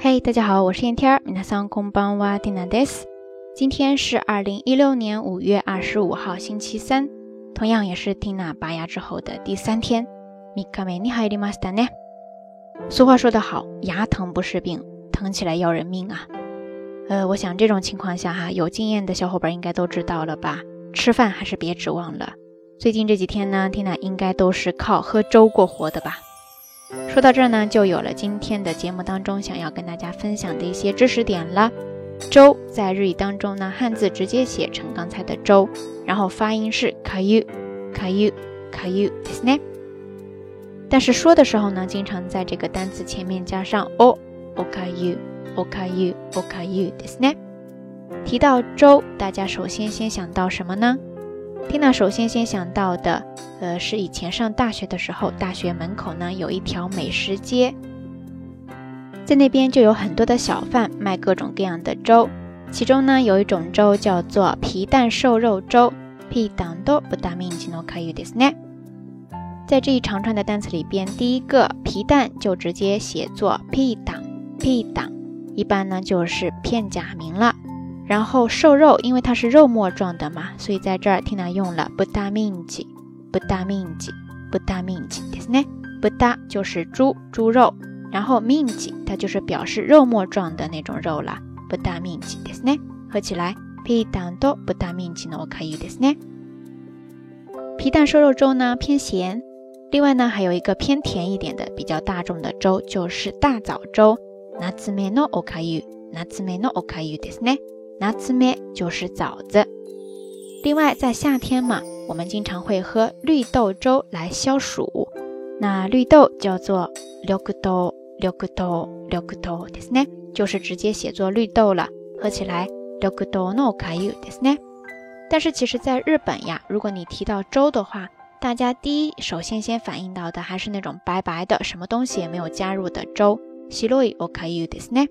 嘿，大家好，我是燕天儿。皆さんこんばんは、ティナです。今天是二零一六年五月二十五号，星期三，同样也是缇娜拔牙之后的第三天。三日目に入りましたね。俗话说得好，牙疼不是病，疼起来要人命啊。呃，我想这种情况下哈，有经验的小伙伴应该都知道了吧？吃饭还是别指望了。最近这几天呢，缇娜应该都是靠喝粥过活的吧？ 说到这儿呢，就有了今天的节目当中想要跟大家分享的一些知识点了。粥在日语当中呢，汉字直接写成刚才的粥，然后发音是 kayu kayu kayu，对不对？但是说的时候呢，经常在这个单词前面加上 o okayu okayu okayu，对不对？提到粥，大家首先先想到什么呢？缇娜首先先想到的，呃，是以前上大学的时候，大学门口呢有一条美食街，在那边就有很多的小贩卖各种各样的粥，其中呢有一种粥叫做皮蛋瘦肉粥。皮蛋多不大名气の可以ですね。在这一长串的单词里边，第一个皮蛋就直接写作皮蛋，皮蛋，一般呢就是片假名了。 然后瘦肉，因为它是肉末状的嘛，所以在这儿听娜用了不大面积，不大面积，不大面积，对不对？不大就是猪猪肉，然后 minji 它就是表示肉末状的那种肉了，不大面积，对不对？合起来皮蛋都不大面积呢，我可以，对不对？皮蛋瘦肉粥呢偏咸，另外呢还有一个偏甜一点的比较大众的粥就是大枣粥，那次面呢我可以，那次面呢我可以，对不对？拿次咩就是枣子。另外，在夏天嘛，我们经常会喝绿豆粥来消暑。那绿豆叫做绿豆，绿豆，绿豆，对不对？就是直接写作绿豆了。喝起来绿豆 no 可以，对不对？但是其实，在日本呀，如果你提到粥的话，大家第一首先先反应到的还是那种白白的，什么东西也没有加入的粥。白いおかゆですね。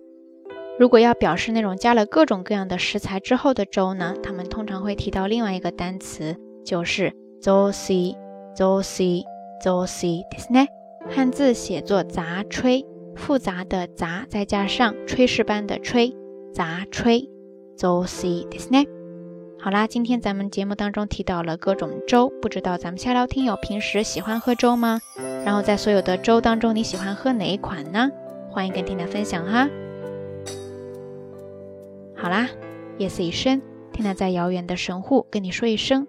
如果要表示那种加了各种各样的食材之后的粥呢，他们通常会提到另外一个单词，就是 zosi zosi zosi，对不对？汉字写作杂炊，复杂的杂再加上炊事班的炊，杂炊 zosi，对不对？好啦，今天咱们节目当中提到了各种粥，不知道咱们下聊听友平时喜欢喝粥吗？然后在所有的粥当中，你喜欢喝哪一款呢？欢迎跟听娜分享哈。好啦，夜色已深，听娜在遥远的神户跟你说一声。